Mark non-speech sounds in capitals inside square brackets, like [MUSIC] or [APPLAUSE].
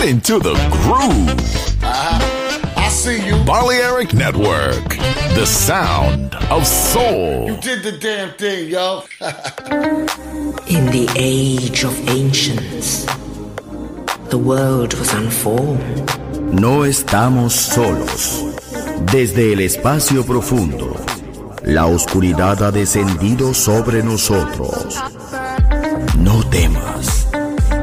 Get into the groove. Uh-huh. I see you. Balearic Network, the sound of soul. You did the damn thing, yo. [LAUGHS] In the age of ancients, the world was unformed. No estamos solos. Desde el espacio profundo, la oscuridad ha descendido sobre nosotros. No temas,